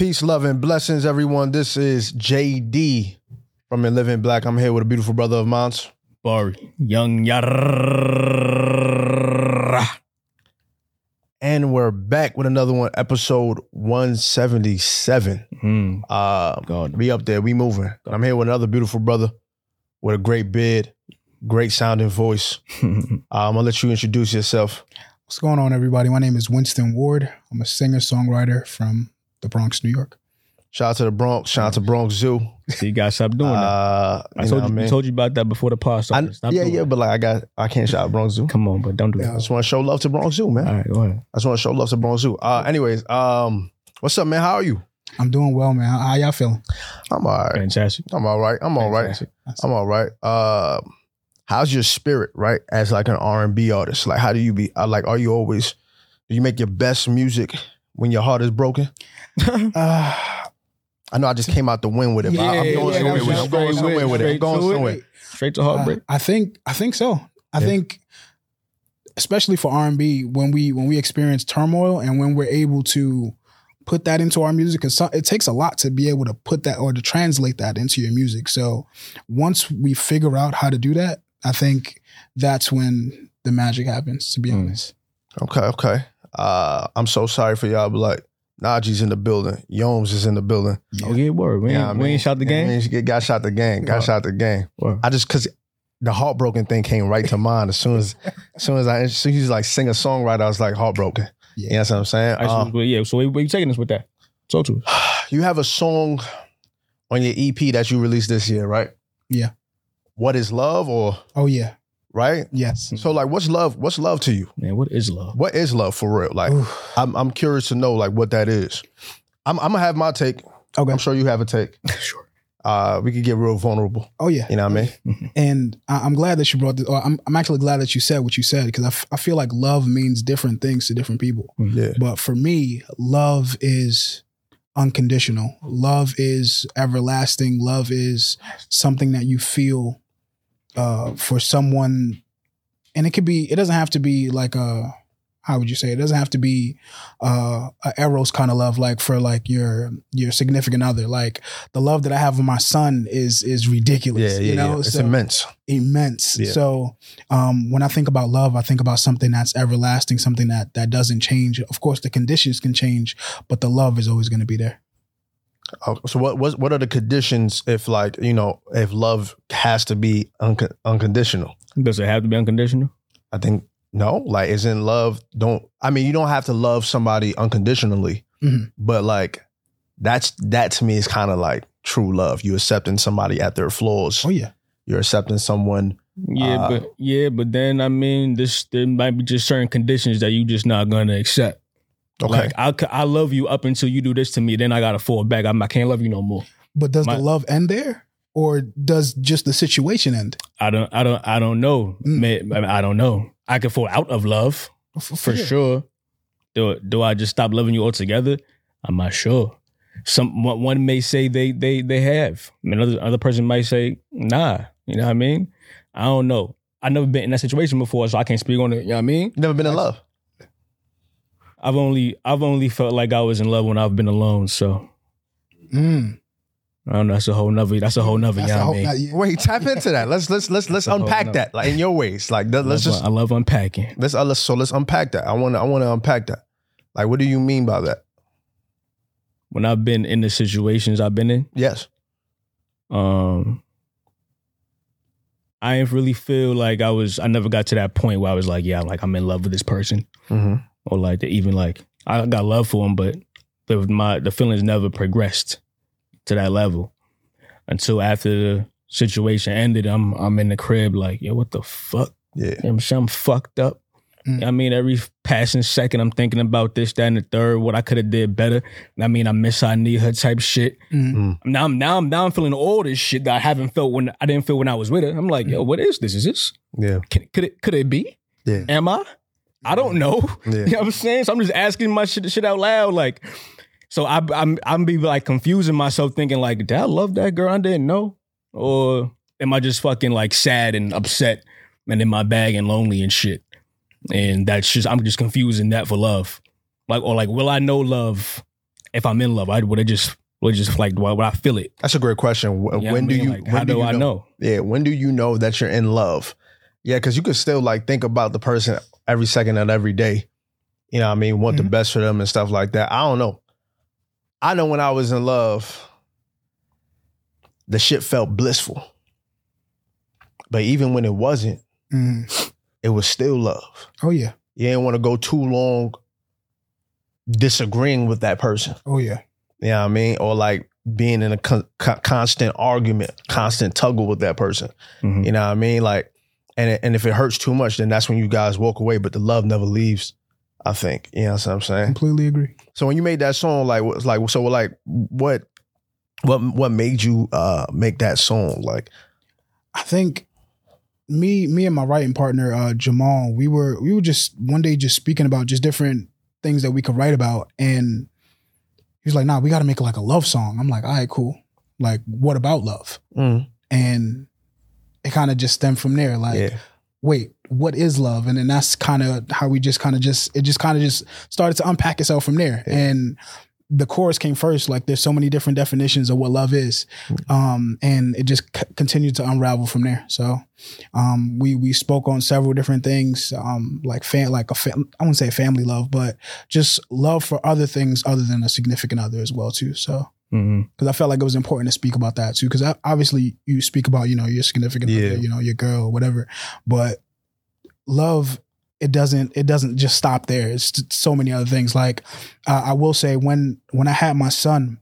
Peace, love, and blessings, everyone. This is JD from In Living Black. I'm here with a beautiful brother of mine. Bari, young Yara. And we're back with another one, episode 177. Mm, Uh, God. we up there, we moving. I'm here with another beautiful brother with a great beard, great sounding voice. I'm gonna let you introduce yourself. What's going on, everybody? My name is Winston Ward. I'm a singer songwriter from the Bronx, New York. Shout out to the Bronx, shout out to Bronx Zoo. See, you guys stop doing that. Uh, I you told you, I mean? told you about that before the pod started. Stop yeah, yeah, that. but like I got, I can't shout out Bronx Zoo. Come on, but don't do it. I just want to show love to Bronx Zoo, man. All right, go ahead. I just want to show love to Bronx Zoo. Uh, anyways, um, what's up, man? How are you? I'm doing well, man. How, how y'all feeling? I'm all right. Fantastic. I'm all right. I'm all right. Fantastic. I'm all right. Uh, how's your spirit, right? As like an R and B artist, like how do you be? uh, Like, are you always? Do you make your best music when your heart is broken? Uh, I know I just came out the wind with it, but I- I'm Yeah, going yeah, somewhere with it. I'm going straight somewhere with it. I'm going to it. Straight to heartbreak. I think I think so. I Yeah. think, especially for R and B, when we when we experience turmoil and when we're able to put that into our music, because it takes a lot to be able to put that or to translate that into your music. So once we figure out how to do that, I think that's when the magic happens. To be Mm. honest. Okay, okay. Uh, I'm so sorry for y'all, but like Najee's in the building, Yomes is in the building. Oh, yeah, word. We ain't, Yeah, we mean, ain't shot the yeah, I game. mean, got shot the game. Got shot the game. I just because the heartbroken thing came right to mind as soon as as soon as I as soon as like sing a songwriter, I was like heartbroken. Yeah. You know what I'm saying? But yeah, so where, where you taking us with that? So to you have a song on your EP that you released this year, right? Yeah. What is love or Oh yeah. Right? Yes. So like what's love? What's love to you? Man, what is love? What is love for real? Like Oof. I'm I'm curious to know like what that is. I'm I'm gonna have my take. Okay. I'm sure you have a take. sure. Uh we could get real vulnerable. Oh yeah. You know what I mean? And I- I'm glad that you brought this. Or I'm, I'm actually glad that you said what you said because I, f- I feel like love means different things to different people. Yeah. But for me, love is unconditional. Love is everlasting. Love is something that you feel uh, for someone, and it could be. It doesn't have to be like a. How would you say? It doesn't have to be uh, a eros kind of love, like for like your your significant other. Like the love that I have for my son is is ridiculous. Yeah, yeah, you know, yeah. It's So- immense. immense. Yeah. So um, when I think about love, I think about something that's everlasting, something that that doesn't change. Of course, the conditions can change, but the love is always going to be there. Oh, so what what what are the conditions if like you know if love has to be unco- unconditional? Does it have to be unconditional? I think no. Like isn't love don't I mean you don't have to love somebody unconditionally, Mhm. but like that's that to me is kind of like true love. You accepting somebody at their flaws. Oh yeah, You're accepting someone. Yeah, Uh, but yeah, but then I mean, this there might be just certain conditions that you just not gonna accept. Okay. Like I, c- I love you up until you do this to me, then I gotta fall back. I'm, I can't love you no more. but does My- the love end there, or does just the situation end? I don't, I don't, I don't know. Mm. I, I don't know. I could fall out of love for sure. Do do I just stop loving you altogether? I'm not sure. Some one one may say they they they have. Another other person might say nah. You know what I mean? I don't know. I've never been in that situation before, so I can't speak on it. You know what I mean? Never been in love. I've only I've only felt like I was in love when I've been alone. So Mm. I don't know. That's a whole nother. That's a whole nother. That's know a what I whole- mean? not- yeah. Wait, tap into that. Let's let's let's let's That's a whole unpack that like in your ways. Like let's I love, just I love unpacking. let's uh, let's so let's unpack that. I want to I want to unpack that. Like what do you mean by that? When I've been in the situations I've been in, Yes. um, I didn't really feel like I was. I never got to that point where I was like, yeah, like I'm in love with this person, Mm-hmm. Or like even like I got love for him, but the my the feelings never progressed to that level until after the situation ended. I'm I'm in the crib like, yo, what the fuck? Yeah. I'm, I'm fucked up. Mm. I mean, every passing second, I'm thinking about this, that, and the third. What I could have did better. I mean, I miss her, I need her type shit. Mm. Now I'm now I'm now I'm feeling all this shit that I haven't felt when I didn't feel when I was with her. I'm like, yo, what is this? Is this? Yeah. Can, could it could it be? Yeah. Am I? I don't mm-hmm. know. Yeah. You know what I'm saying? So I'm just asking my shit, shit out loud. Like, so I, I'm I'm be like confusing myself, thinking like, did I love that girl? I didn't know, or am I just fucking like sad and upset and in my bag and lonely and shit? And that's just I'm just confusing that for love, like or like will I know love if I'm in love, I would it just would it just like would I feel it? That's a great question. Wh- You know I when do you? Like, when how do, you I know? Yeah, when do you know that you're in love? Yeah, because you could still like think about the person every second of every day. You know what I mean? Want the Mhm. best for them and stuff like that. I don't know. I know when I was in love, the shit felt blissful. But even when it wasn't, Mm. it was still love. Oh yeah. You didn't want to go too long disagreeing with that person. Oh yeah. You know what I mean? Or like being in a con- con- constant argument, constant tuggle with that person. Mhm. You know what I mean? Like, and and if it hurts too much, then that's when you guys walk away. But the love never leaves. I think. You know what I'm saying? Completely agree. So when you made that song, like, was like, so like, what, what, what made you uh make that song? Like, I think me me and my writing partner uh Jamal, we were we were just one day just speaking about just different things that we could write about and he was like, "Nah, we got to make like a love song." I'm like, "All right, cool. Like what about love?" mm, And it kind of just stemmed from there like yeah, wait, what is love? And then that's kind of how we just kind of just it just kind of just started to unpack itself from there. Yeah. And the chorus came first. Like there's so many different definitions of what love is, um, and it just c- continued to unravel from there. So um, we we spoke on several different things, um, like fan like a fam- I wouldn't say family love, but just love for other things other than a significant other as well too. So Mhm. because I felt like it was important to speak about that too. Because obviously you speak about you know your significant Yeah. other, you know your girl, whatever, but love it doesn't it doesn't just stop there. It's so many other things. Like uh, I will say when when I had my son,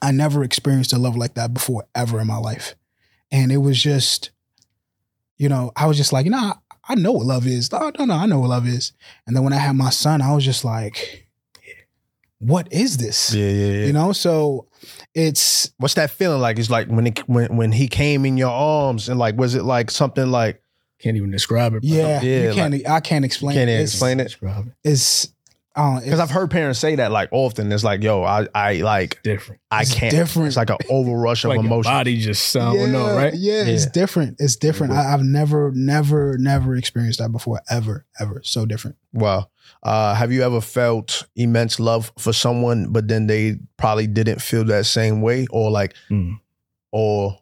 I never experienced a love like that before ever in my life, and it was just, you know, I was just like, you know, I, I know what love is. No, no, no, I know what love is. And then when I had my son, I was just like, what is this? yeah, yeah, yeah. You know, so it's What's that feeling like? It's like when it when when he came in your arms and like, was it like something like Can't even describe it. bro. yeah, Yeah, you can't I can't explain Can't it. even It's, explain it? It's Because I've heard parents say that like often. It's like, yo, I I like Different. I It's can't. different. It's like an overrush of Like your emotion. body just I don't know, right? Yeah, it's different. It's different. Yeah. I, I've never, never, never experienced that before. Ever, ever. So different. Wow. Uh, have you ever felt immense love for someone, but then they probably didn't feel that same way, or like, Mm. or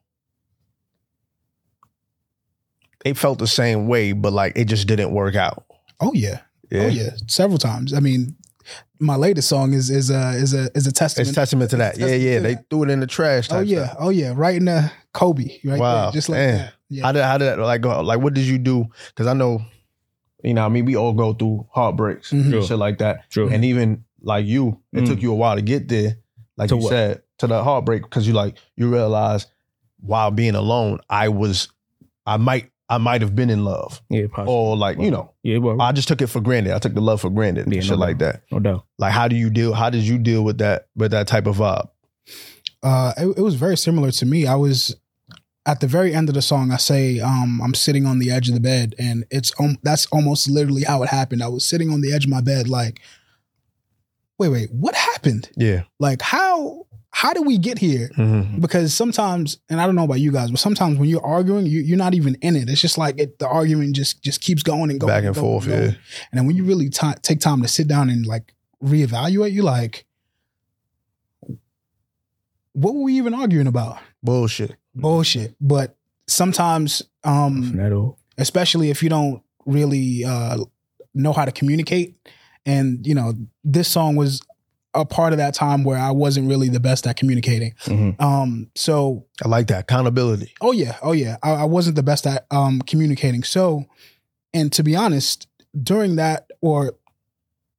they felt the same way, but like it just didn't work out? Oh yeah. Yeah. Oh yeah. Several times. I mean, my latest song is is a is a is a testament. It's testament to that. It's Yeah, yeah. to They that. threw it in the trash. oh yeah. stuff. Oh yeah. Right in the Kobe. Right Wow. there. Just like Damn. that. Yeah. How did how did that like go? Like, what did you do? Because I know, you know, I mean, we all go through heartbreaks Mhm. and Sure. shit like that. True. And even like you, it Mm. took you a while to get there. Like To you what? said, to the heartbreak, because you like you realize while being alone, I was, I might, I might have been in love, Yeah, possibly. or like you know, yeah, well, I just took it for granted. I took the love for granted, and Yeah, shit no like that. no doubt. Like, how do you deal? How did you deal with that? With that type of vibe? uh, it, it was very similar to me. I was at the very end of the song. I say, um, "I'm sitting on the edge of the bed," and it's um, that's almost literally how it happened. I was sitting on the edge of my bed, like, "Wait, wait, what happened? Yeah. Like, how how do we get here?" Mm-hmm. Because sometimes, and I don't know about you guys, but sometimes when you're arguing, you, you're not even in it. It's just like it, the argument just just keeps going and going Back and going forth. going. Yeah. And then when you really ti take time to sit down and like reevaluate, you like, what were we even arguing about? Bullshit. Bullshit. But sometimes, um, especially if you don't really uh, know how to communicate, and you know, this song was a part of that time where I wasn't really the best at communicating. Mhm. Um, so I like that accountability. Oh yeah, oh yeah. I, I wasn't the best at um, communicating. So, and to be honest, during that or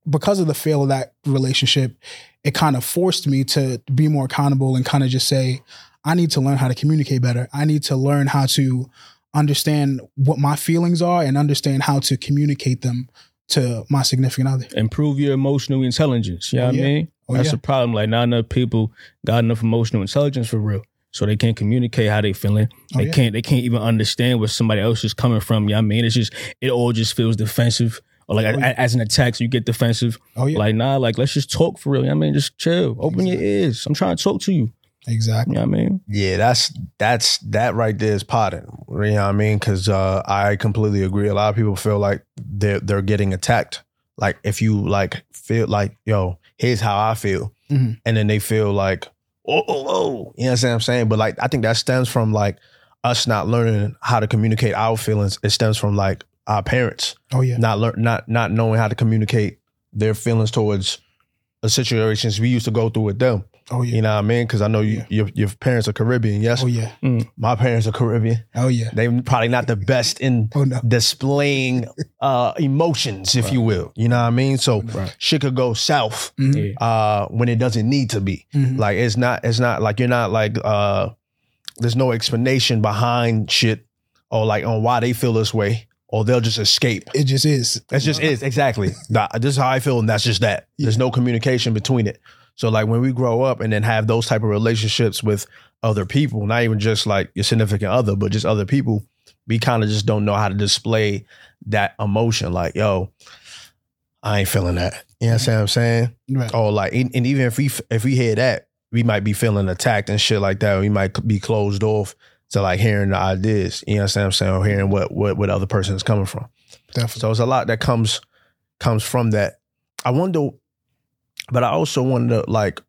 because of the fail of that relationship, it kind of forced me to be more accountable and kind of just say, I need to learn how to communicate better. I need to learn how to understand what my feelings are and understand how to communicate them to my significant other. Improve your emotional intelligence. You know Oh, what yeah. I mean? Oh, That's yeah. the problem. Like not enough people got enough emotional intelligence for real. So they can't communicate how they feeling. Oh, They yeah. can't they can't even understand where somebody else is coming from. You know what I mean? It's just it all just feels defensive. Or like Oh, a- as an attack, so you get defensive. Oh yeah, Like, nah, like let's just talk for real. You know what I mean? Just chill. Open your ears. I'm trying to talk to you. Exactly. You know what I mean? Yeah, that's that's that right there is potting. You know what I mean? Because uh, I completely agree. A lot of people feel like they're they're getting attacked. Like if you like feel like yo here's how I feel, Mhm. and then they feel like, oh, oh, oh, you know what I'm saying? But like, I think that stems from like us not learning how to communicate our feelings. It stems from like our parents Oh yeah. not learn, not not knowing how to communicate their feelings towards the situations we used to go through with them. Oh yeah. You know what I mean? Because I know you, Yeah. your your parents are Caribbean. Yes, Oh yeah. my parents are Caribbean. Oh yeah. they're probably not the best in Oh no. displaying uh emotions, if you will. You know what I mean? So Right. shit could go south Mhm. Uh when it doesn't need to be. Mhm. Like it's not it's not like you're not like uh there's no explanation behind shit or like on why they feel this way or they'll just escape. It just is. It just is exactly. That- this is how I feel, and that's just that. There's no communication between it. So like when we grow up and then have those type of relationships with other people, not even just like your significant other, but just other people, we kind of just don't know how to display that emotion. Like, yo, I ain't feeling that. You know what I'm mm-hmm. saying? Right. Or like, and and even if we if we hear that, we might be feeling attacked and shit like that. We might be closed off to like hearing the ideas. You know what I'm saying? Or hearing what what what other person is coming from. Definitely. So it's a lot that comes comes from that. I wonder, but I also wonder, like,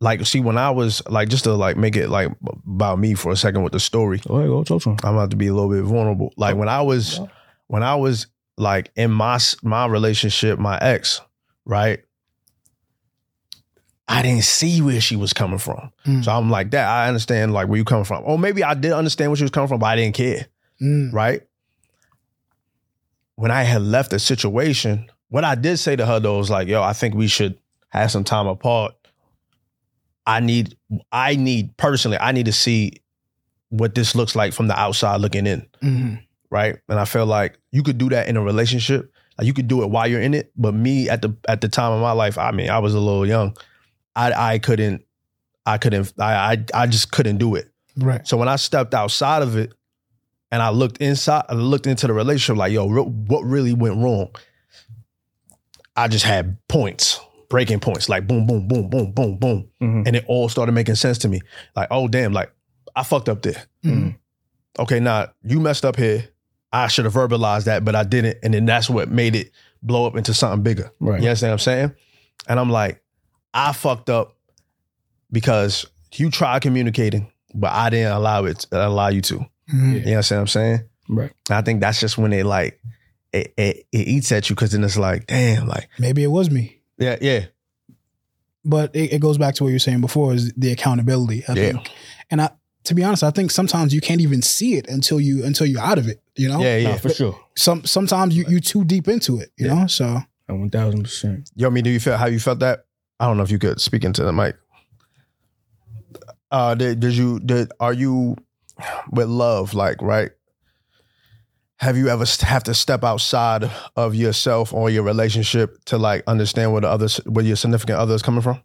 like see when I was like just to like make it like about me for a second with the story. Go talk to him. I'm about to be a little bit vulnerable. Like when I was when I was like in my my relationship, my ex, right? I didn't see where she was coming from. Mm. So I'm like that. I understand like where you coming from. Or maybe I did understand where she was coming from, but I didn't care Mm. right? When I had left the situation, what I did say to her though was like, yo, I think we should have some time apart. I need, I need personally, I need to see what this looks like from the outside looking in, Mhm. right? And I feel like you could do that in a relationship. Like you could do it while you're in it. But me at the at the time of my life, I mean, I was a little young. I I couldn't, I couldn't, I I, I just couldn't do it. Right. So when I stepped outside of it and I looked inside, I looked into the relationship, like, yo, re- what really went wrong? I just had points, breaking points, like boom, boom, boom, boom, boom, boom. Mhm. And it all started making sense to me. Like, oh, damn, like, I fucked up there. Mhm. Okay, now you messed up here. I should have verbalized that, but I didn't. And then that's what made it blow up into something bigger. Right. You understand what I'm saying? And I'm like, I fucked up because you tried communicating, but I didn't allow it allow you to. Mhm. You know what I'm saying? Right. And I think that's just when it like it, it, it eats at you because then it's like, damn, like, Maybe it was me. Yeah, yeah, but it, it goes back to what you were saying before is the accountability i Yeah. think and i to be honest i think sometimes you can't even see it until you until you're out of it you know yeah, yeah. Nah, for sure. some sometimes you you too deep into it you Yeah. know so One thousand percent. Yo, me, do you feel how you felt that? I don't know if you could speak into the mic. Uh, did, did you did are you with love like right? Have you ever have to step outside of yourself or your relationship to like understand where the others where your significant other is coming from?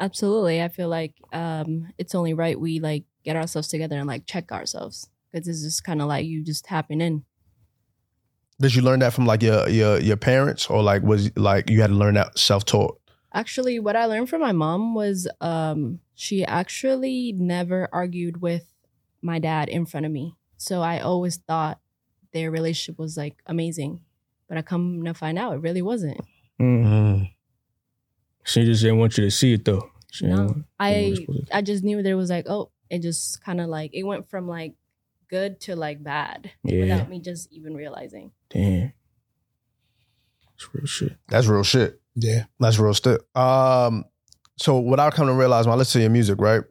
Absolutely. I feel like um, it's only right we like get ourselves together and like check ourselves because it's just kind of like you just tapping in. Did you learn that from like your your your parents or like was like you had to learn that self taught? Actually, what I learned from my mom was um, she actually never argued with my dad in front of me. So I always thought their relationship was like amazing. But I come to find out it really wasn't. Mm. She just didn't want you to see it though. She No. I didn't want you to- I just knew there was like, oh, it just kind of like it went from like good to like bad Yeah. without me just even realizing. Damn. that's real shit. That's real shit. yeah That's real shit. Um, so what I come to realize when I listen to your music, right?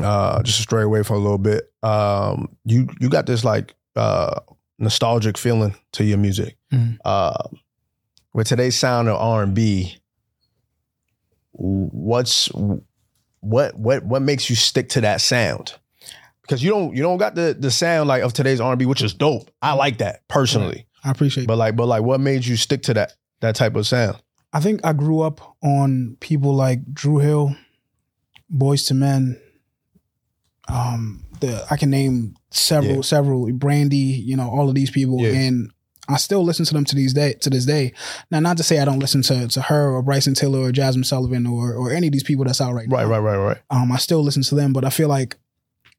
Uh, just to stray away for a little bit. Um, you you got this like uh nostalgic feeling to your music. Mhm. Uh, with today's sound of R and B, what's what what what makes you stick to that sound? Because you don't you don't got the the sound like of today's R and B, which is dope. I like that personally. i appreciate But like but like what made you stick to that that type of sound? i think i grew up on people like Dru Hill Boyz II Men um the i can name several Yeah. several brandy you know all of these people Yeah. and I still listen to them to these day to this day. Now, not to say I don't listen to to her or Bryson Tiller or Jazmine Sullivan or or any of these people that's out right now. Right, right, right, right. Um, I still listen to them, but I feel like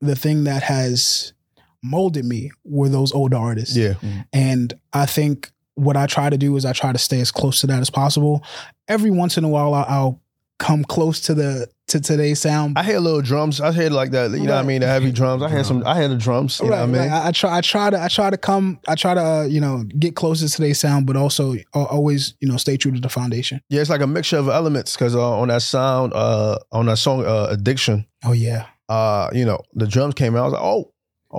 the thing that has molded me were those older artists. Yeah. And I think what I try to do is I try to stay as close to that as possible. Every once in a while, I'll, I'll come close to the to today's sound. I hear little drums. I hear like that. You know what I mean? The heavy drums. I hear some. I hear the drums. You know right, what I mean? right. I, I try. I try to. I try to come. I try to. Uh, you know, get closer to today's sound, but also uh, always, you know, stay true to the foundation. Yeah, it's like a mixture of elements because uh, on that sound, uh, on that song, uh, "Addiction," Oh yeah, uh, you know, the drums came out. I was like, oh,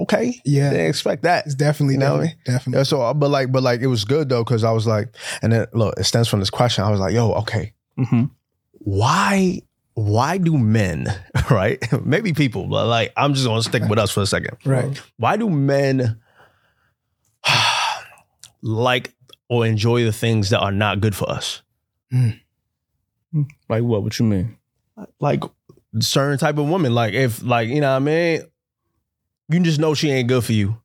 okay. yeah. Didn't expect that. It's definitely, You know what I definitely, definitely. Yeah, so, uh, but like, but like, it was good though because I was like, and then look, it stems from this question. I was like, yo, okay, Mm-hmm. Why, why do men, right? Maybe people, but like, I'm just gonna stick with us for a second. Right. Why do men like or enjoy the things that are not good for us? Hmm. Like what? What you mean? Like certain type of woman, like if, like you know what I mean, you just know she ain't good for you,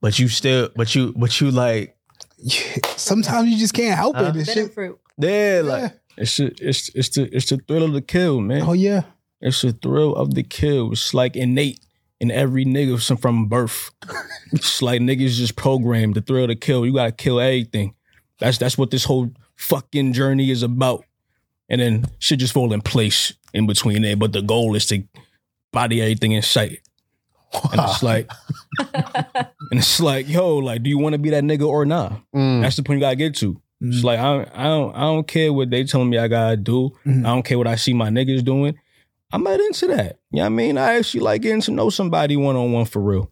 but you still, but you, but you like, Sometimes you just can't help Huh? it. This shit. fruit. yeah, like. Yeah. It's the, it's it's the it's the thrill of the kill, man. Oh yeah. It's the thrill of the kill. It's like innate in every nigga from- from birth. it's like niggas just programmed the thrill to kill. You gotta kill everything. That's that's what this whole fucking journey is about. And then shit just fall in place in between there. But the goal is to body everything in sight. And it's like, and it's like, yo, like, do you want to be that nigga or not? Mm. That's the point you gotta get to. It's like I, I don't I don't care what they telling me I gotta do. Mhm. I don't care what I see my niggas doing. I'm not into that. You know what I mean? I actually like getting to know somebody one on one for real.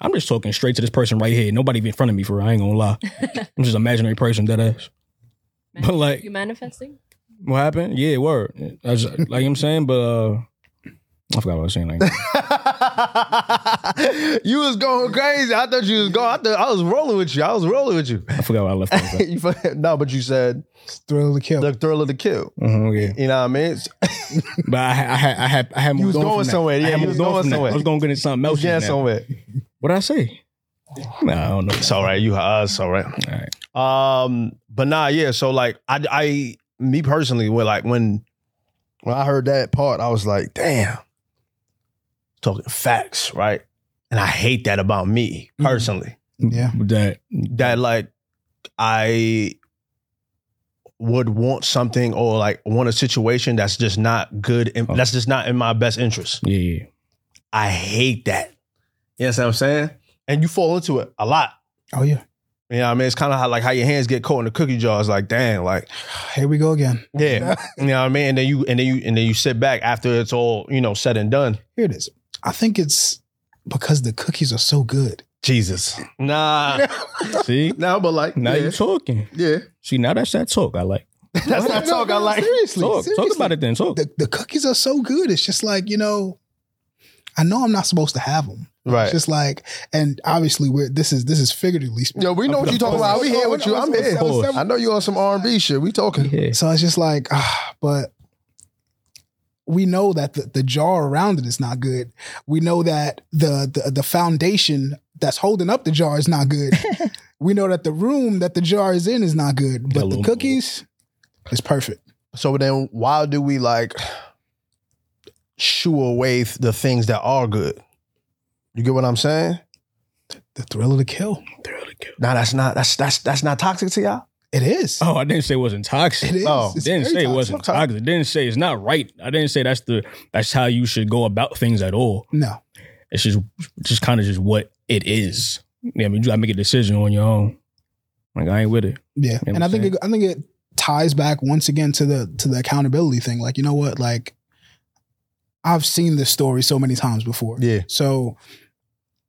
I'm just talking straight to this person right here. Nobody in front of me for real. I ain't gonna lie. I'm just an imaginary person, dead ass. But like you manifesting? what happened? Yeah, word. I just, like I'm saying, but uh I forgot what I was saying. Like you was going crazy. I thought you was going. I thought I was rolling with you. I was rolling with you. I forgot what I left off. You fu- no, but you said Thrill to kill. the thrill of the kill. Mhm, yeah. You know what I mean? But I, I had I had I had moved was on going somewhere. Yeah, had you was on going somewhere. I was going to get into something else. yeah, just now. somewhere. What did I say? Nah, I don't know. It's all right. You uh, it's all right. All right. Um, but nah, yeah. So like, I, I, me personally, when like when, when I heard that part, I was like, damn, talking facts, right? And I hate that about me Mhm. personally. Yeah. That That like, I would want something or like want a situation that's just not good. In, Oh. That's just not in my best interest. yeah, yeah. I hate that. You know what I'm saying? And you fall into it a lot. Oh yeah. You know what I mean? It's kind of how like how your hands get caught in the cookie jar. It's like, dang, like, Here we go again. yeah. you know what I mean? And then you and then you and then you sit back after it's all, you know, said and done. Here it is. I think it's because the cookies are so good. Jesus. Nah. See, no, but like now yeah. you talking. Yeah. See, now that's that talk I like. That's not No, talk I like. Seriously, Talk, seriously. talk about it then. Talk. The, the cookies are so good. It's just like you know. I know I'm not supposed to have them. Right. It's just like, and obviously, we're this is this is figuratively speaking. Yo, we know what you talking about. We here with you. I'm here. I know you on some R and B shit. We talking. Yeah. So it's just like, ah, but we know that the, the jar around it is not good. We know that the, the the foundation that's holding up the jar is not good. we know that the room that the jar is in is not good. But the Hello. cookies is perfect. So then why do we like shoo away the things that are good? You get what I'm saying? The thrill of the kill. Nah, that's not that's that's that's not toxic to y'all. It is. Oh, I didn't say it wasn't toxic. It is. Oh. It's didn't very say it wasn't toxic. I didn't say it's not right. I didn't say that's the that's how you should go about things at all. No. It's just just kind of just what it is. Yeah, I mean, you gotta make a decision on your own. Like I ain't with it. Yeah, You know and I think it, I think it ties back once again to the to the accountability thing. Like you know what? Like I've seen this story so many times before. Yeah. So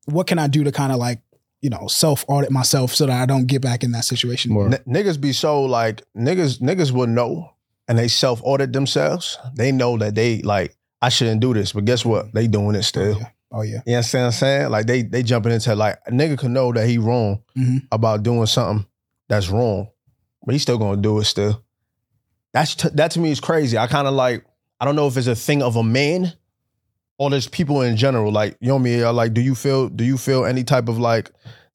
what can I do to kind of like you know self audit myself so that I don't get back in that situation? N- niggas be so like niggas niggas will know and they self audit themselves. They know that they like I shouldn't do this, but guess what? They doing it Oh still. yeah. Oh yeah. You understand what I'm saying? Like they they jumping into like a nigga can know that he wrong Mhm. about doing something that's wrong, but he's still gonna do it still. That's t- that to me is crazy. I kind of like I don't know if it's a thing of a man or there's people in general. Like you know me, uh, like do you feel do you feel any type of like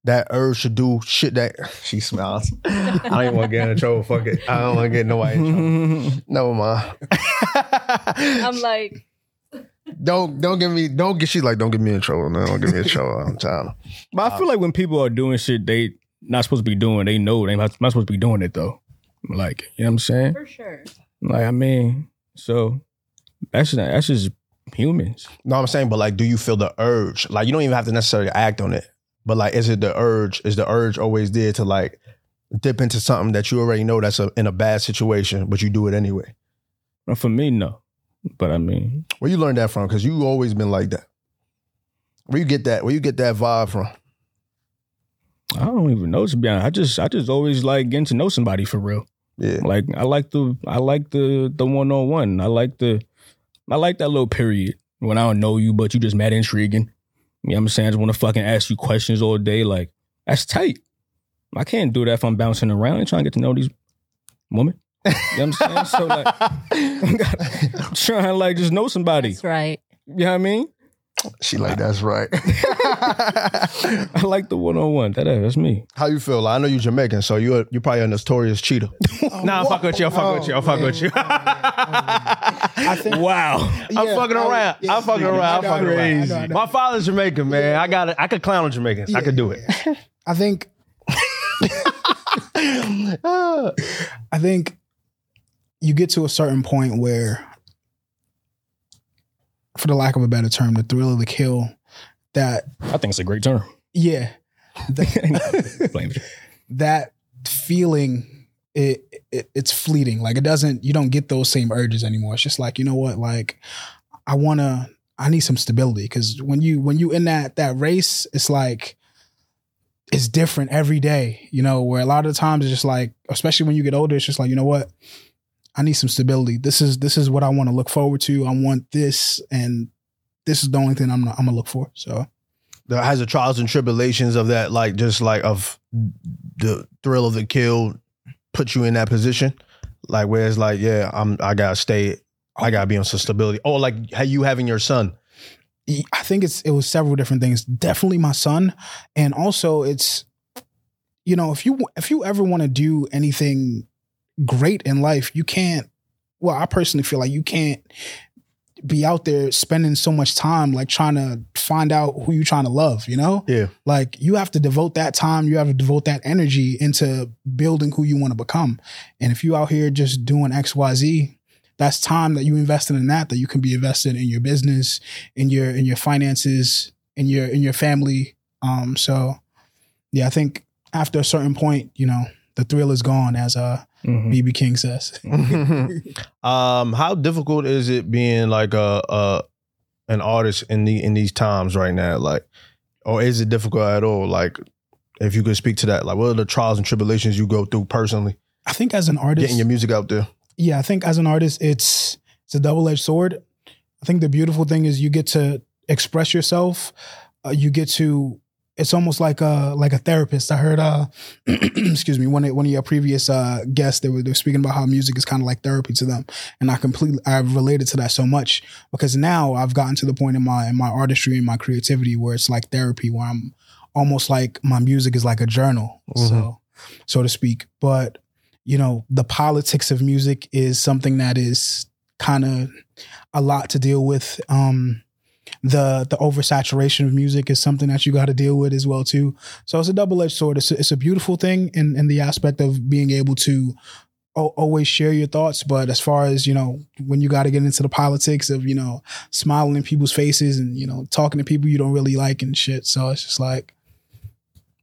that urge to do shit that she smiles. I don't even want to get in trouble. Fuck it. I don't want to get nobody in trouble. Never mind. I'm like, don't don't get me don't get she's like don't get me in trouble. No, don't get me in trouble. I'm tired. But I feel like when people are doing shit, they not supposed to be doing. They know they not not supposed to be doing it though. Like you know what I'm saying? For sure. Like I mean, so that's just, that's just humans. No, I'm saying, but like, do you feel the urge? Like, you don't even have to necessarily act on it, but like, is it the urge? Is the urge always there to like dip into something that you already know that's a, in a bad situation, but you do it anyway? Well, for me, no. But I mean, Where you learned that from? Because you always been like that. Where you get that? Where you get that vibe from? I don't even know to be honest. I just I just always like getting to know somebody for real. Yeah. Like I like the I like the the one on one. I like the I like that little period when I don't know you, but you just mad intriguing. You know what I'm saying? I just want to fucking ask you questions all day. Like that's tight. I can't do that if I'm bouncing around and trying to get to know these women. You know what I'm saying? So like I'm trying to like just know somebody. That's right. You know what I mean? She like, that's right. I like the one on one. That that's me. How you feel? Like, I know you Jamaican, so you're you probably a notorious cheater. nah, I'm fucking with you. I'm fucking with you. I'm fucking with you. Oh, I think Wow. I'm fucking I- around. yeah, I'm fucking I around. I'm fucking know, I around. know, I know. My father's Jamaican, man. I got it. I could clown on Jamaicans. I could do it. I think I think you get to a certain point where, for the lack of a better term, the thrill of the kill, that I think it's a great term. yeah, that, Blame that feeling it, it it's fleeting. Like it doesn't you don't get those same urges anymore. It's just like you know what, like I want to. I need some stability because when you when you in that that race, it's like it's different every day. You know, where a lot of the times it's just like, especially when you get older, it's just like you know what, I need some stability. This is this is what I want to look forward to. I want this, and this is the only thing I'm I'm gonna look for. So the has the trials and tribulations of that, like just like of the thrill of the kill, put you in that position, like where it's like, yeah, I'm, I gotta stay, I gotta be on some stability. Or like how you having your son, I think it's it was several different things. Definitely my son, and also it's you know if you if you ever want to do anything great in life, you can't. Well, I personally feel like you can't be out there spending so much time like trying to find out who you're trying to love. You know, Yeah. like you have to devote that time, you have to devote that energy into building who you want to become. And if you out here just doing X Y Z, that's time that you invested in that that you can be invested in your business in your in your finances in your in your family um so yeah i think after a certain point you know the thrill is gone as uh Mhm. B.B. King says um, how difficult is it being like a, a an artist in the in these times right now? Like, or is it difficult at all? Like, if you could speak to that, like, what are the trials and tribulations you go through personally, i think as an artist getting your music out there? yeah i think as an artist it's it's a double-edged sword i think the beautiful thing is you get to express yourself uh, you get to it's almost like a like a therapist. I heard uh excuse me one of, one of your previous uh guests they were, they were speaking about how music is kind of like therapy to them. And i completely i've related to that so much because now i've gotten to the point in my in my artistry and my creativity where it's like therapy where i'm almost like my music is like a journal so so to speak. But you know, the politics of music is something that is kind of a lot to deal with. Um, the the oversaturation of music is something that you got to deal with as well too. So it's a double edged sword. It's a, it's a beautiful thing in in the aspect of being able to o- always share your thoughts. But as far as you know, when you got to get into the politics of you know smiling in people's faces and you know talking to people you don't really like and shit, so it's just like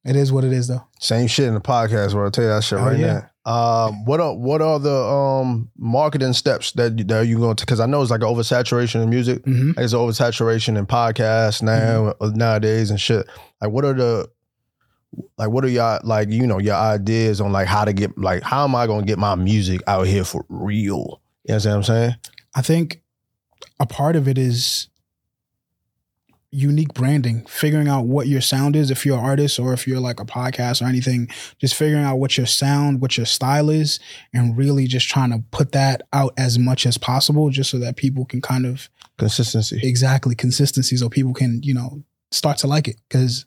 it is what it is though. Same shit in the podcast where I tell you that shit Oh, right yeah. now. Um, what are what are the um marketing steps that you- that you going to? Because I know it's like an oversaturation in music. hmm There's oversaturation in podcasts now Mm-hmm. nowadays and shit. Like, what are the like what are y'all like? You know, your ideas on like how to get like how am I gonna get my music out here for real? You know what I'm saying? I think a part of it is unique branding, figuring out what your sound is if you're an artist or if you're like a podcast or anything, just figuring out what your sound, what your style is, and really just trying to put that out as much as possible just so that people can kind of Consistency. exactly consistency so people can, you know, start to like it. Cause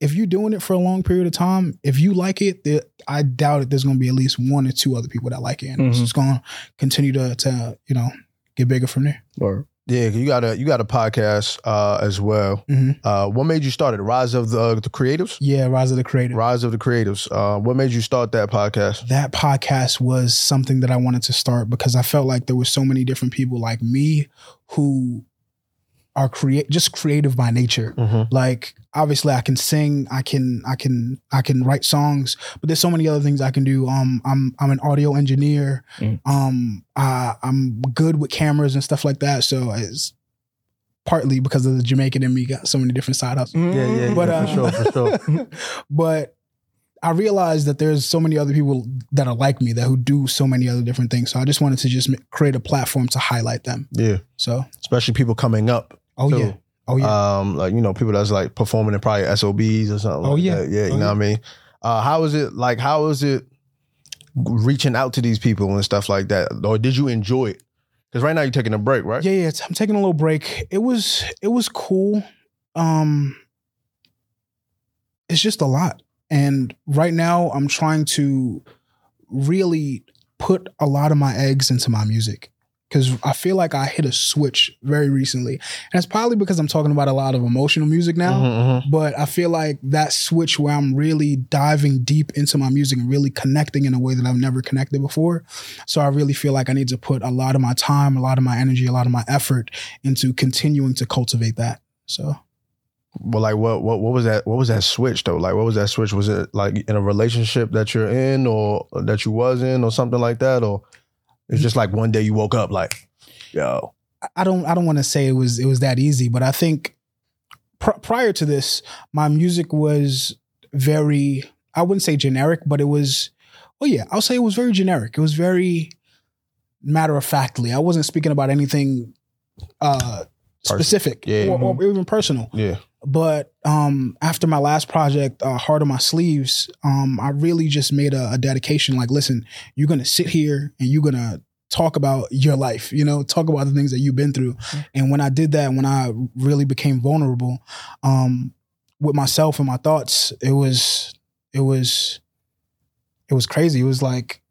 if you're doing it for a long period of time, if you like it, there, I doubt it there's going to be at least one or two other people that like it. And it's Mhm. just going to continue to, to, you know, get bigger from there. Or Yeah, you got a you got a podcast uh, as well. Mhm. Uh, what made you start it? Rise of the the Creatives. Yeah, Rise of the Creatives. Rise of the Creatives. Uh, what made you start that podcast? that podcast was something that I wanted to start because I felt like there were so many different people like me who are create just creative by nature. Mm-hmm. Like obviously I can sing, I can I can I can write songs, but there's so many other things I can do. Um I'm I'm an audio engineer. Mm. Um I, I'm good with cameras and stuff like that. So it's partly because of the Jamaican in me got so many different side hustles. Yeah, yeah, But, yeah, uh, for sure, for sure. but I realized that there's so many other people that are like me that who do so many other different things. So I just wanted to just create a platform to highlight them. Yeah, So, especially people coming up. Oh too. yeah, oh yeah. Um, like you know, people that's like performing in probably SOBs or something. Oh, like yeah. that. yeah. You Oh, know yeah. what I mean? Uh, how is it like? How is it reaching out to these people and stuff like that? Or did you enjoy it? Because right now you're taking a break, right? yeah, yeah. I'm taking a little break. It was it was cool. Um, it's just a lot, and right now I'm trying to really put a lot of my eggs into my music because I feel like I hit a switch very recently, and it's probably because I'm talking about a lot of emotional music now. Mhm, mhm. but I feel like that switch where I'm really diving deep into my music and really connecting in a way that I've never connected before. So I really feel like I need to put a lot of my time, a lot of my energy, a lot of my effort into continuing to cultivate that. So Well, like what what what was that? What was that switch though? Like what was that switch? Was it like in a relationship that you're in, or that you was in, or something like that, or it's just like one day you woke up like, yo, I- don't I don't want to say it was it was that easy, but I think pr- prior to this, my music was very I wouldn't say generic, but it was well yeah, I'll say it was very generic. It was very matter of factly. I wasn't speaking about anything uh specific Yeah. or, or even personal. yeah, But um, after my last project, uh, Heart on My Sleeves, um, I really just made a, a dedication. Like, listen, you're gonna sit here and you're gonna talk about your life. You know, talk about the things that you've been through. And when I did that, when I really became vulnerable um, with myself and my thoughts, it was, it was, it was crazy. It was like.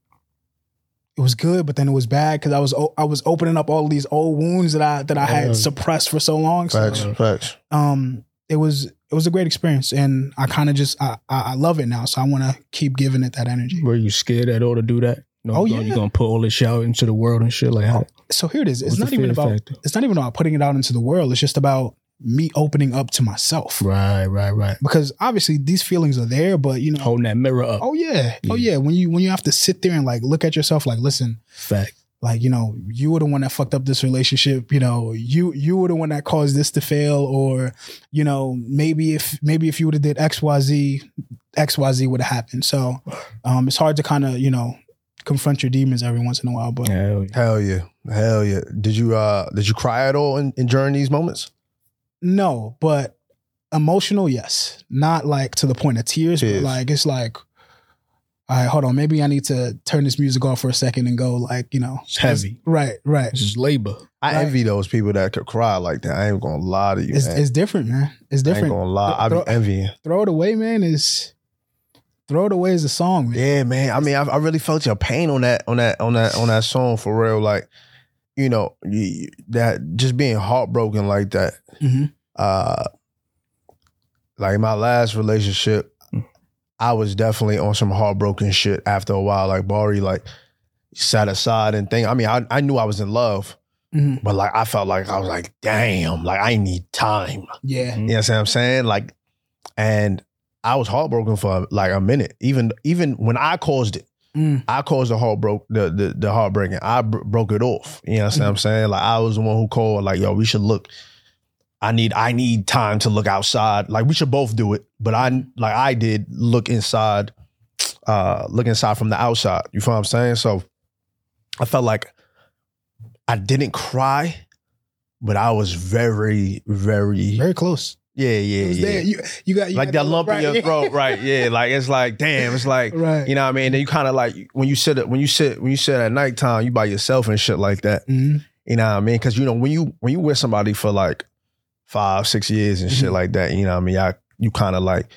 It was good, but then it was bad because I was o- I was opening up all these old wounds that I that I Yeah. had suppressed for so long. So facts, facts. um it was it was a great experience and i kind of just I, I I love it now so i want to keep giving it that energy Were you scared at all to do that? No, Oh, yeah. you're gonna put all this shit out into the world and shit like how? so here it is it's not even about factor? it's not even about putting it out into the world it's just about me opening up to myself Right, right, right. because obviously these feelings are there but you know Holding that mirror up. oh yeah oh yeah when you when you have to sit there and like look at yourself like listen Fact. Like you know you were the one that fucked up this relationship you know you you were the one that caused this to fail or you know maybe if maybe if you would have did xyz xyz would have happened so um it's hard to kind of you know confront your demons every once in a while but Hell yeah. Hell yeah, hell yeah. Did you uh did you cry at all in, in during these moments? no but emotional yes not like to the point of tears Tears. but like it's like all right hold on maybe i need to turn this music off for a second and go like you know It's heavy. right right This is labor. I Right. envy those people that could cry like that. I ain't gonna lie to you, it's, man. it's different man it's different. I ain't gonna lie. I Throw- be envying. throw it away, man, is throw it away as a song, man. Yeah, man. I mean, I, I really felt your pain on that, on that, on that, on that song for real. Like, you know, you, that just being heartbroken like that. Mhm. Uh, like my last relationship, I was definitely on some heartbroken shit after a while. Like Bari, like sat aside and think. I mean, I, I knew I was in love, Mhm. but like I felt like I was like, damn, like I need time. Yeah, You know what I'm saying? Like, and I was heartbroken for like a minute. Even even when I caused it, Mm. I caused the heartbroke the the, the heartbreaking. I br- broke it off. You know what I'm saying? Like I was the one who called. Like yo, we should look. I need I need time to look outside. Like we should both do it, but I like I did look inside, uh, look inside from the outside. You feel what I'm saying? So I felt like I didn't cry, but I was very very very close. yeah yeah yeah. You you got you like got that lump in your throat, right? Yeah, like it's like damn, it's like right. you know what I mean. Then you kind of like when you sit when you sit when you sit at nighttime, you by yourself and shit like that. Mhm. You know what I mean? Because you know when you when you with somebody for like five six years and shit Mhm. like that, you know what I mean. I, you kind of like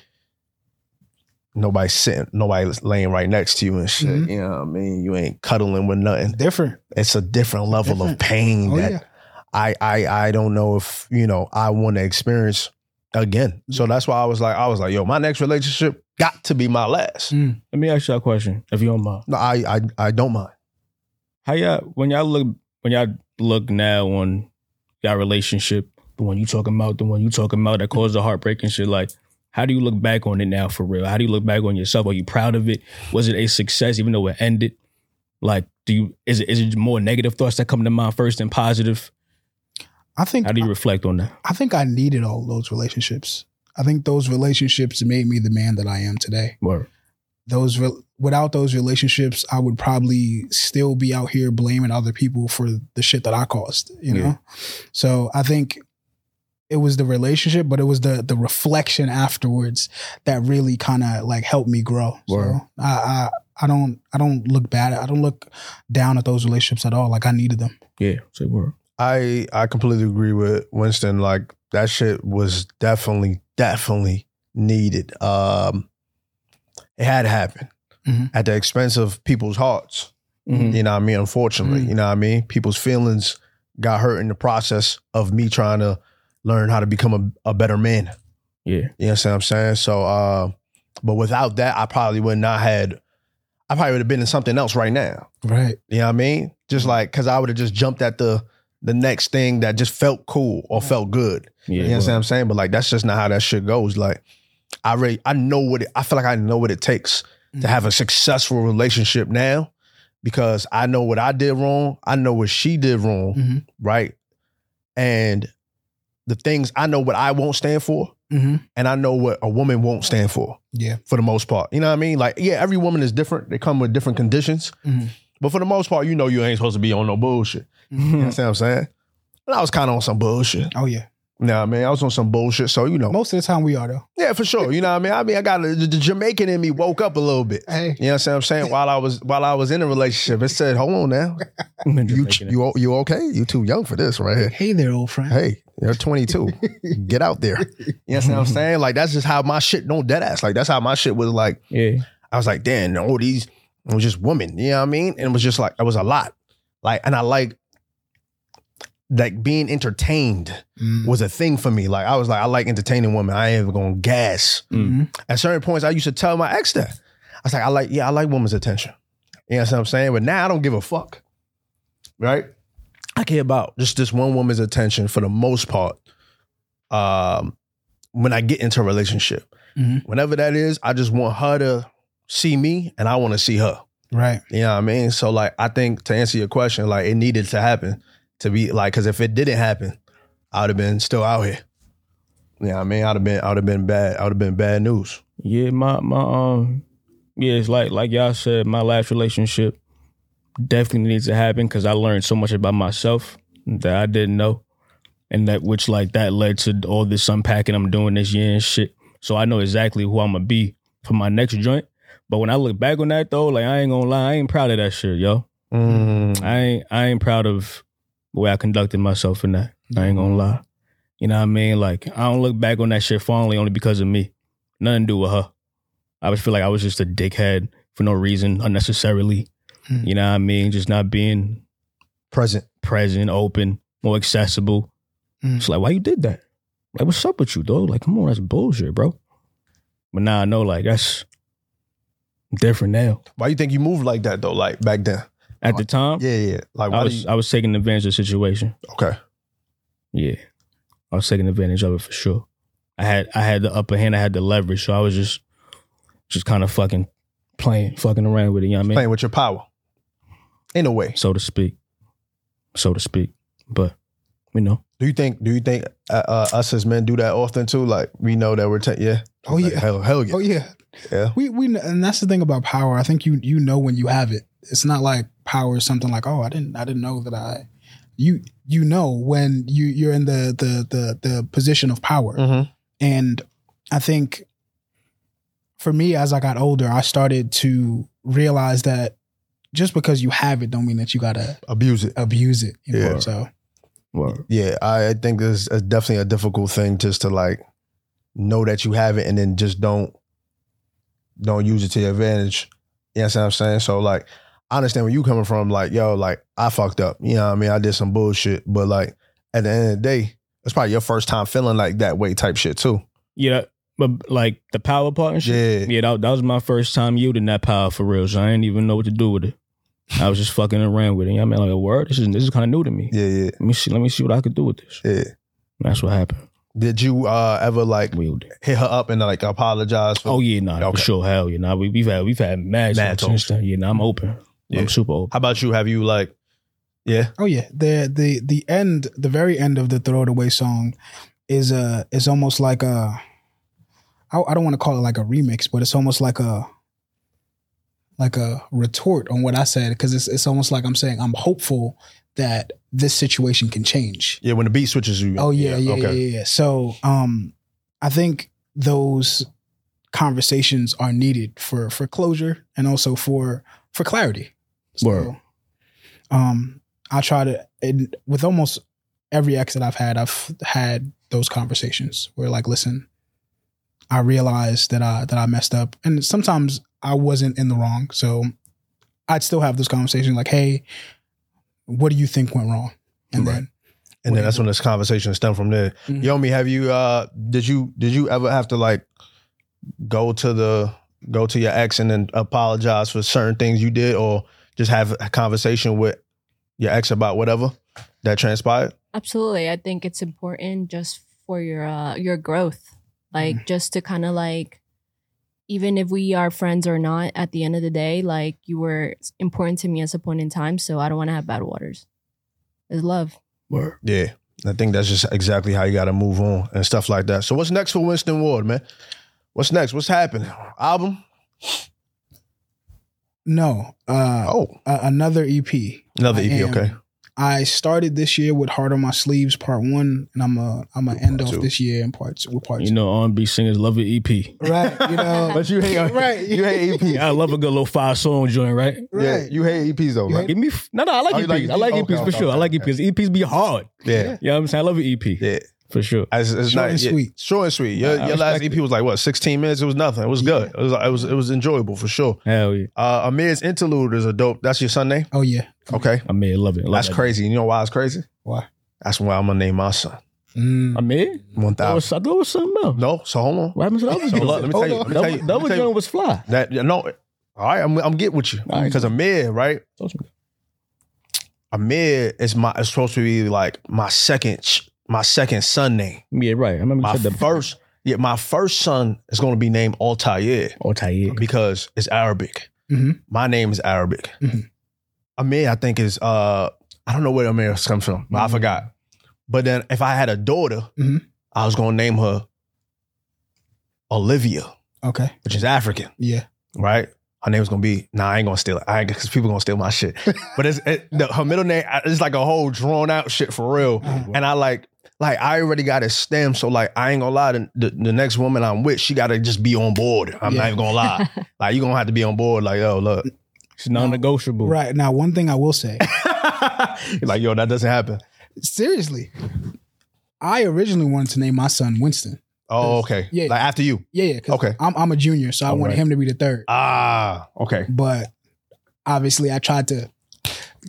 nobody sitting, nobody laying right next to you and shit. Mhm. You know what I mean? You ain't cuddling with nothing. Different. It's a different level of pain Oh that yeah. I I I don't know if you know I want to experience again. So that's why I was like I was like yo, my next relationship got to be my last. Mm. Let me ask y'all a question, if you don't mind. No, I I I don't mind. How y'all when y'all look when y'all look now on y'all relationship, the one you talking about, the one you talking about that caused the heartbreak and shit, like how do you look back on it now for real? How do you look back on yourself? Are you proud of it? Was it a success even though it ended? Like, do you is it is it more negative thoughts that come to mind first than positive? I think How do you reflect on that? I think I needed all those relationships. I think those relationships made me the man that I am today. Word. Those re- without those relationships, I would probably still be out here blaming other people for the shit that I caused. You know, Yeah. so I think it was the relationship, but it was the the reflection afterwards that really kind of like helped me grow. Word. So I, I I don't I don't look bad. I don't look down at those relationships at all. Like I needed them. Yeah, say word. I I completely agree with Winston. Like that shit was definitely definitely needed. Um, it had to happen Mhm. at the expense of people's hearts. Mhm. You know what I mean? Unfortunately, Mm. you know what I mean? People's feelings got hurt in the process of me trying to learn how to become a, a better man. Yeah. You know what I'm saying? So, uh, but without that, I probably would not had. I probably would have been in something else right now. Right. You know what I mean? Just like because I would have just jumped at the the next thing that just felt cool or felt good. Yeah. You know what word. I'm saying? But like that's just not how that shit goes. Like I really I know what it, I feel like I know what it takes to have a successful relationship now because I know what I did wrong. I know what she did wrong, Mhm. right? And the things I know what I won't stand for, hmm and I know what a woman won't stand for Yeah. for the most part. You know what I mean? Like, yeah, every woman is different. They come with different conditions. Mhm. But for the most part, you know you ain't supposed to be on no bullshit. You know what I'm saying? And I was kind of on some bullshit. Oh yeah. You know what I mean? I was on some bullshit. So, you know, Most of the time we are though. yeah, for sure. You know what I mean? I mean, I got the, the Jamaican in me woke up a little bit. Hey. You know what I'm saying? While I was while I was in a relationship, it said, "Hold on now, you you you okay? You too young for this, right here. Hey there, old friend. Hey, you're 22. Get out there. You know what I'm saying? Like that's just how my shit don't dead ass. Like that's how my shit was. Like yeah. I was like, damn, all these it was just women. You know what I mean? And it was just like it was a lot. Like, and I like like being entertained Mm. was a thing for me. Like I was like, I like entertaining women. I ain't even gonna gas. Mhm. At certain points, I used to tell my ex that. I was like, I like, yeah, I like women's attention. You know what I'm saying? But now I don't give a fuck. Right? I care about just this one woman's attention for the most part. Um, when I get into a relationship. Mhm. Whenever that is, I just want her to see me and I want to see her. Right. You know what I mean? So like I think to answer your question, like it needed to happen to be like because if it didn't happen, I would have been still out here. You know what I mean? I'd have been I would have been bad. I would have been bad news. Yeah, my my um yeah, it's like like y'all said, my last relationship definitely needs to happen because I learned so much about myself that I didn't know. And that which like that led to all this unpacking I'm doing this year and shit. So I know exactly who I'm gonna be for my next joint. But when I look back on that though, like I ain't gonna lie, I ain't proud of that shit, yo. Mm. I ain't I ain't proud of the way I conducted myself in that. I ain't gonna lie. You know what I mean? Like I don't look back on that shit fondly only because of me. Nothing to do with her. I just feel like I was just a dickhead for no reason, unnecessarily. Hmm. You know what I mean? Just not being Present. present, open, more accessible. Mm. It's like, why you did that? Like, what's up with you, though? Like, come on, that's bullshit, bro. But now I know, like, that's different now. Why you think you moved like that though? Like back then? At the time, Yeah, yeah. Like I was you, I was taking advantage of the situation. okay? Yeah. I was taking advantage of it for sure. I had I had the upper hand, I had the leverage, so I was just just kind of fucking playing, fucking around with it, you know what I mean? Playing with your power, in a way. So to speak. So to speak. But you know. Do you think? Do you think uh, uh, us as men do that often too? Like we know that we're ta- yeah. Oh Like, yeah. hell, hell yeah. Oh yeah. yeah. We we and that's the thing about power. I think you you know when you have it. It's not like power is something like oh I didn't I didn't know that I. You you know when you you're in the the the the position of power. Mm-hmm. And I think for me, as I got older, I started to realize that just because you have it, don't mean that you gotta Abuse it. abuse it. You know? Yeah. So well, Yeah, I I think it's, it's definitely a difficult thing just to like know that you have it and then just don't don't use it to your advantage. You know what I'm saying? So like I understand where you coming from, like, yo, like I fucked up. You know what I mean? I did some bullshit, but like at the end of the day, it's probably your first time feeling like that way type shit too. Yeah, but like the power partnership. Yeah. Yeah, that, that was my first time yielding that power for real. So I didn't even know what to do with it. I was just fucking around with it. I mean, like a word. This is this is kind of new to me. Yeah, yeah, Let me see. Let me see what I could do with this. yeah. That's what happened. Did you uh ever like Wield it. hit her up and like apologize for Oh yeah, nah, Okay. for sure. Hell yeah, nah. We, we've had we've had mad, Mad talks and Yeah, nah, I'm open. Yeah. I'm super open. How about you? Have you like yeah? Oh yeah, the the the end, the very end of the "Throw It Away" song is a is almost like a. I, I don't want to call it like a remix, but it's almost like a like a retort on what I said because it's it's almost like I'm saying I'm hopeful that this situation can change. Yeah, when the beat switches you. Oh yeah, yeah, yeah, okay. yeah, yeah. So um I think those conversations are needed for for closure and also for for clarity. So, Word. um I try to and with almost every ex that I've had, I've had those conversations where like, listen, I realized that I that I messed up. And sometimes I wasn't in the wrong. So I'd still have this conversation like, hey, what do you think went wrong? And Right. then And then that's when this conversation stemmed from there. Mhm. Yomi, have you uh did you did you ever have to like go to the go to your ex and then apologize for certain things you did or just have a conversation with your ex about whatever that transpired? Absolutely. I think it's important just for your uh your growth. Like just to kind of like even if we are friends or not, at the end of the day, like you were important to me at a point in time. So I don't want to have bad waters. It's love. Word. Yeah. I think that's just exactly how you gotta move on and stuff like that. So what's next for Winston Ward, man? What's next? What's happening? Album? no, uh Oh, a- another EP. another EP, okay. I started this year with Heart on My Sleeves Part One, and I'm a I'm gonna end off this year in parts with Part You know, R&B singers love an EP. Right, you know, But you hate Right. you hate EPs. I love a good little five song joint, right? Yeah, you hate EPs though, right? Give me no, no. I like Oh, you EPs. like I like EPs? EPs for Okay, sure. I like okay. EPs. EPs be hard. Yeah. You know what I'm saying? I love an EP Yeah. for sure. It's, it's Short not and yeah, sweet. Short and sweet. Your, I your last EP was like what, 16 minutes? It was nothing. It was good. It was it was it was enjoyable for sure. Hell yeah. Uh Amir's interlude is a dope. That's your son name? Oh yeah, Okay. I mean, love it. Love That's that. crazy. You know why it's crazy? Why? That's why I'm gonna name my son. Mm. I mean, One I was, thousand. I thought it was something else. No, so hold on. What happened to the other So look, let me tell you. Let me tell you. Double, Let double me tell you. joint was fly. That no. All right, I'm I'm get with you All right. because Amir, right? Amir is my is supposed to be like my second my second son name. Yeah, right. I remember My you said that. first, yeah, my first son is going to be named Altair Oh, Tayyid. because it's Arabic. Mhm. My name is Arabic. Mhm. Amir, I think is uh, I don't know where Amir comes from, but I Mhm. forgot. But then if I had a daughter, Mhm. I was going to name her Olivia, Okay, which is African, yeah, right? Her name name's gonna be. Nah, I ain't gonna steal it. I ain't because people gonna steal my shit. but it's it, the, her middle name. It's like a whole drawn out shit for real. Uh-huh. And I like, like I already got a stem, so like I ain't gonna lie. The, the, the next woman I'm with, she gotta just be on board. I'm not even gonna lie. like you gonna have to be on board. Like oh look, It's non-negotiable. right. Now, one thing I will say, like yo, that doesn't happen. seriously, I originally wanted to name my son Winston. Oh, okay. Yeah. Like after you. Yeah, yeah. 'cause Okay. I'm I'm a junior, so I All wanted right. him to be the third. Ah, okay. But obviously, I tried to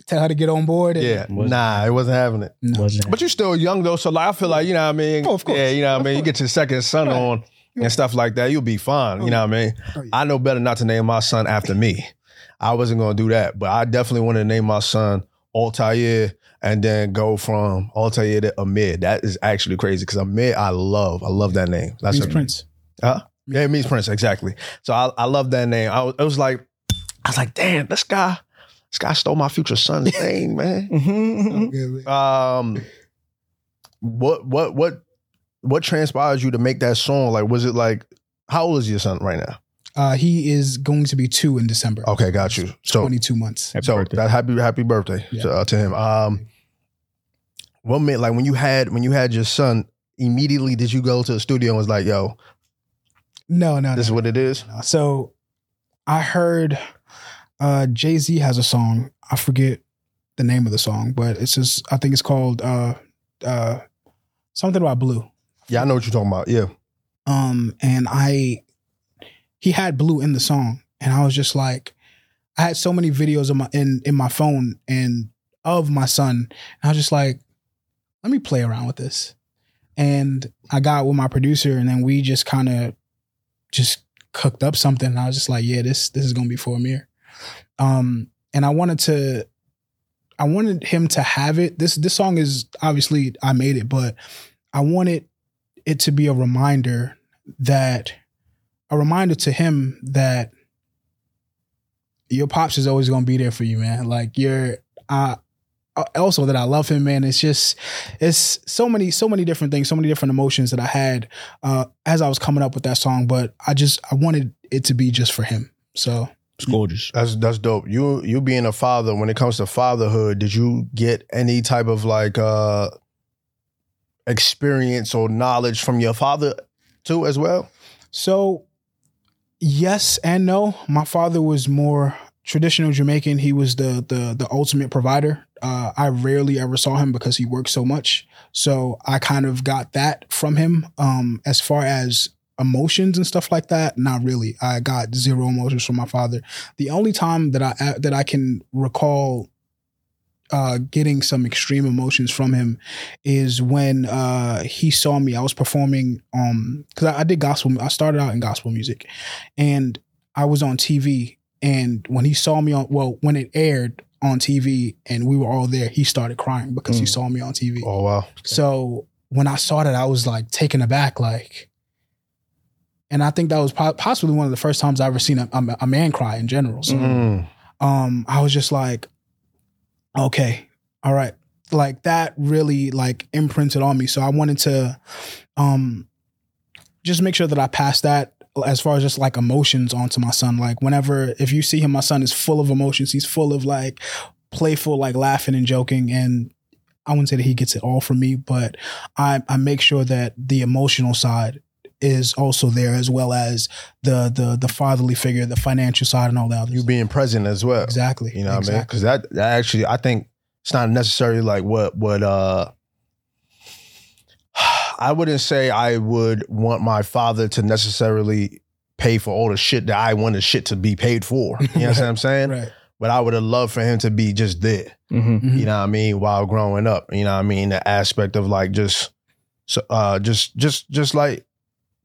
tell her to get on board. And, Yeah. Was- Nah, it wasn't having it. No. Wasn't But you're still young though, so like I feel like you know what I mean. Oh, of course. Yeah, you know what I mean. You get your second son Right. on and stuff like that, you'll be fine. You know what I mean. Oh, yeah. I know better not to name my son after me. I wasn't gonna do that, but I definitely wanted to name my son Altair and then go from Altair to Amir. That is actually crazy because Amir, I love. I love that name. That's He's a, Prince. Huh? Yeah, it means Prince exactly. So I, I love that name. I was, it was like I was like, damn, this guy, this guy stole my future son's name, man. Mhm. Um, what what what what transpired you to make that song? Like, was it like how old is your son right now? Uh, he is going to be two in December. Okay, got you. So 22 months. Happy so birthday. that happy happy birthday Yeah. to, uh, to him. Um, what made like when you had when you had your son? Immediately, did you go to the studio and was like, "Yo, No, no, this is no, what it is"? no. So I heard uh, Jay Z has a song. I forget the name of the song, but it's just I think it's called uh, uh, something about blue. Yeah, I know what you're talking about. Yeah, Um, and I he had blue in the song, and I was just like, I had so many videos in my in in my phone and of my son, and I was just like, let me play around with this. And I got with my producer, and then we just kind of just cooked up something. And I was just like, yeah, this this is gonna be for Amir. Um, and I wanted to, I wanted him to have it. This this song is obviously I made it, but I wanted it to be a reminder that a reminder to him that your pops is always gonna be there for you, man. Like you're uh also that I love him, man. It's just it's so many, so many different things, so many different emotions that I had uh as I was coming up with that song, but I just I wanted it to be just for him. So It's gorgeous. That's that's dope. You you being a father, when it comes to fatherhood, did you get any type of like uh experience or knowledge from your father too as well? So, yes and no. My father was more traditional Jamaican. He was the the the ultimate provider. Uh, I rarely ever saw him because he worked so much. So I kind of got that from him. Um, as far as emotions and stuff like that, not really. I got zero emotions from my father. The only time that I that I can recall uh, getting some extreme emotions from him is when uh, he saw me. I was performing um because I, I did gospel. I started out in gospel music, and I was on TV. And when he saw me on, well, when it aired on TV and we were all there, he started crying because he Mm. saw me on TV. Oh wow. So when I saw that, I was like taken aback, like, and I think that was po- possibly one of the first times I ever seen a, a, a man cry in general. So Mm. um, I was just like, okay, all right, like that really like imprinted on me. So I wanted to, um, just make sure that I passed that as far as just like emotions onto my son. Like whenever, if you see him, my son is full of emotions. He's full of like playful, like laughing and joking. And I wouldn't say that he gets it all from me, but I, I make sure that the emotional side is also there as well as the the the fatherly figure, the financial side, and all that. You being present as well. exactly. You know what I mean? Because that, that actually, I think it's not necessarily like what what uh. I wouldn't say I would want my father to necessarily pay for all the shit that I want the shit to be paid for. You know what I'm saying? Right. But I would have loved for him to be just there. Mm-hmm. Mhm. You know what I mean? While growing up, you know what I mean? The aspect of like just, so, uh, just, just, just like,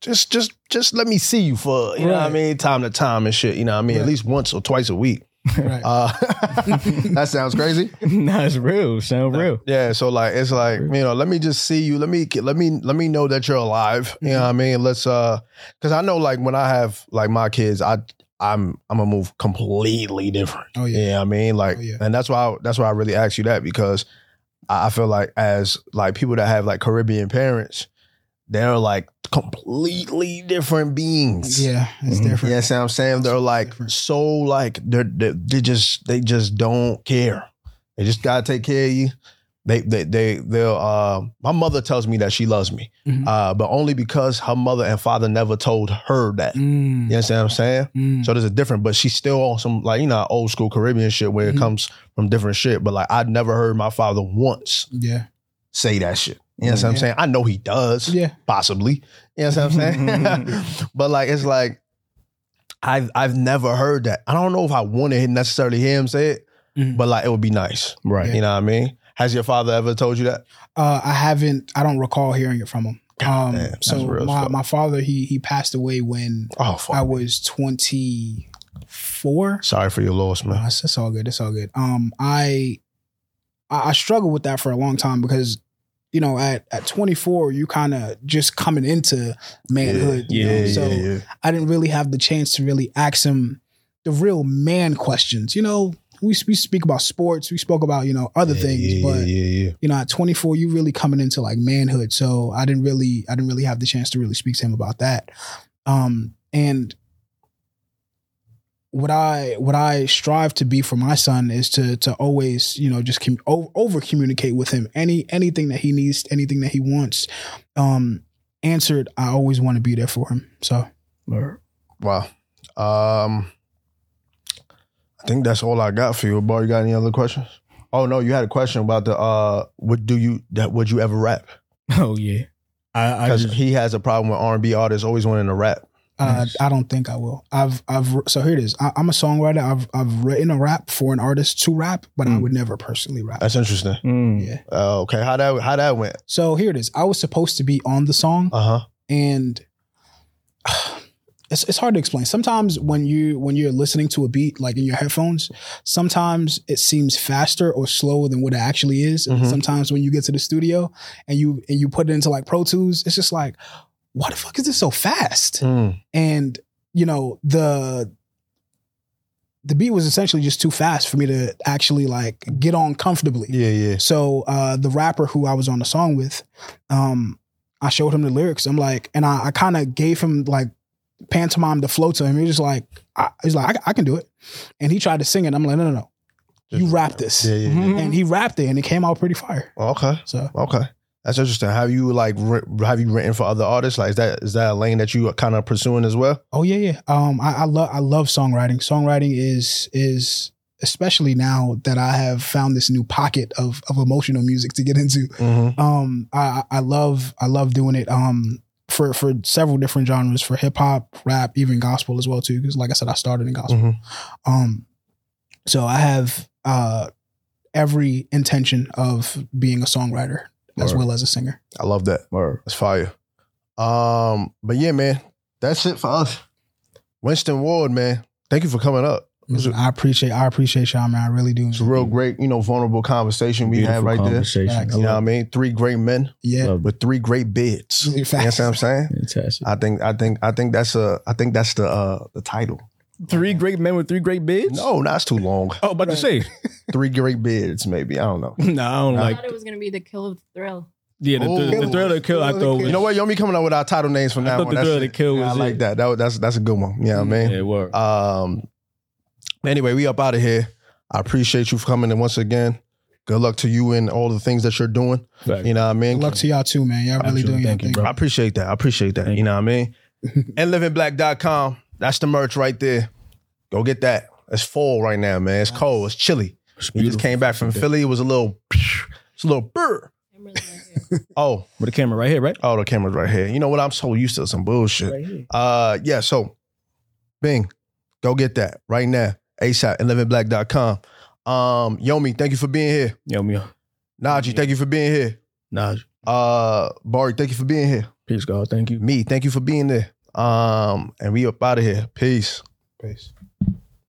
just, just, just let me see you for, you know what I mean? Time to time and shit. You know what I mean? At least once or twice a week. Right. Uh, that sounds crazy. nah, it's real. Sound real. Yeah. So like, it's like, you know, let me just see you. Let me, let me, let me know that you're alive. You know what I mean? Let's, uh, cause I know like when I have like my kids, I, I'm, I'm gonna move completely different. Oh yeah. Yeah, I mean, like, Oh, yeah. and that's why I, that's why I really asked you that because I I feel like as like people that have like Caribbean parents, they're like completely different beings. Yeah, it's Mhm. different. You know I'm saying? They're like so like they're, they they just they just don't care. They just gotta take care of you. They they they they'll uh my mother tells me that she loves me. Mhm. Uh but only because her mother and father never told her that. You Mm, understand what I'm saying? mm. So there's a different, but she's still on some like you know old school Caribbean shit where Mhm. it comes from different shit. But like I'd never heard my father once yeah, say that shit. You know what I'm saying? I know he does, yeah, possibly. You know what I'm saying? but like it's like I've I've never heard that. I don't know if I want to necessarily hear him say it, Mhm. but like it would be nice. Right. You know what I mean? Has your father ever told you that? Uh, I haven't. I don't recall hearing it from him. Um, damn, that's so real my fuck. my father he he passed away when Oh. I was twenty four. Sorry for your loss, man. it's, it's all good. It's all good. Um, I I, I struggled with that for a long time because you know at at 24 you kind of just coming into manhood. you Yeah, know? yeah, so yeah. I didn't really have the chance to really ask him the real man questions. You know, we we speak about sports, we spoke about you know other things, yeah, but yeah, yeah. you know at 24 you really coming into like manhood. So I didn't really I didn't really have the chance to really speak to him about that. Um, and what I what I strive to be for my son is to to always you know just com- over communicate with him any anything that he needs anything that he wants um answered I always want to be there for him so Or- Wow. Um, I think that's all I got for you, boy. You got any other questions? Oh no, you had a question about the uh, what do you that would you ever rap? Oh yeah. I, I Because he has a problem with R and B artists always wanting to rap. Uh, I don't think I will. I've I've so here it is. I, I'm a songwriter. I've I've written a rap for an artist to rap, but I Mm. would never personally rap. That's interesting. Mm. Yeah. Uh, okay, how that how that went? So here it is. I was supposed to be on the song, Uh huh. and it's it's hard to explain. Sometimes when you when you're listening to a beat like in your headphones, sometimes it seems faster or slower than what it actually is. And Mhm. sometimes when you get to the studio and you and you put it into like Pro Tools, it's just like, why the fuck is this so fast? Mm. and you know the the beat was essentially just too fast for me to actually like get on comfortably Yeah, yeah. so uh the rapper who i was on the song with um i showed him the lyrics i'm like and i, I kind of gave him like pantomime the flow to him he was just like I, he's like I, I can do it and he tried to sing it i'm like no no no you rap this Yeah, yeah. yeah. and he rapped it and it came out pretty fire Okay, so okay. That's interesting. Have you like have you written for other artists? Like is that is that a lane that you are kind of pursuing as well? Oh yeah, yeah. Um, I, I love I love songwriting. Songwriting is is especially now that I have found this new pocket of of emotional music to get into. Mm-hmm. Um, I I love I love doing it. Um, for for several different genres, for hip hop, rap, even gospel as well too. Because like I said, I started in gospel. Mhm. Um, so I have uh every intention of being a songwriter as Word. well as a singer. I love that. Word. That's fire. Um, but yeah, man, that's it for us. Winston Ward, man, thank you for coming up. It's a, I appreciate I appreciate y'all, man. I really do. it's a real great, you know, vulnerable conversation we had right there. Facts. You know what I mean? Three great men Yeah. With three great bids. You know what I'm saying? Fantastic. I think I think I think that's a I think that's the uh the title. Three great men with three great bids? No, that's too long. Oh, about to say. Three great bids, maybe. I don't know. no, I don't I like. thought it was gonna be the kill of the thrill. Yeah, the, Oh. the, the thrill of the kill. I thought was. You know what? Yo, me coming up with our title names from I now thought on. the That's Thrill of it. the Kill Yeah, I was like it. that. that. was- That's that's a good one. You know what I mean? Yeah, word. Um. Anyway, we up out of here. I appreciate you for coming in once again. Good luck to you and all the things that you're doing. Fact. You know what I mean? Good luck to y'all too, man. Y'all really Absolutely. doing your Thank you, thing. bro. I appreciate that. I appreciate that. Thank you know what I mean? and livingblack.com. That's the merch right there. Go get that. It's fall right now, man. It's cold. It's chilly. It's We just came back from Philly. It was a little, it's a little burr. Right. Oh, With the camera right here, right? oh, the camera's right here. You know what? I'm so used to some bullshit. Right. Uh, yeah. So, Bing, go get that right now. ASAP and livingblack.com. Um, Yomi, thank you for being here. Yo, me. Najee, thank you for being here. Nah, Uh, Bari, thank you for being here. peace, God. Thank you. Me, thank you for being there. Um, and we up out of here. Peace. Peace.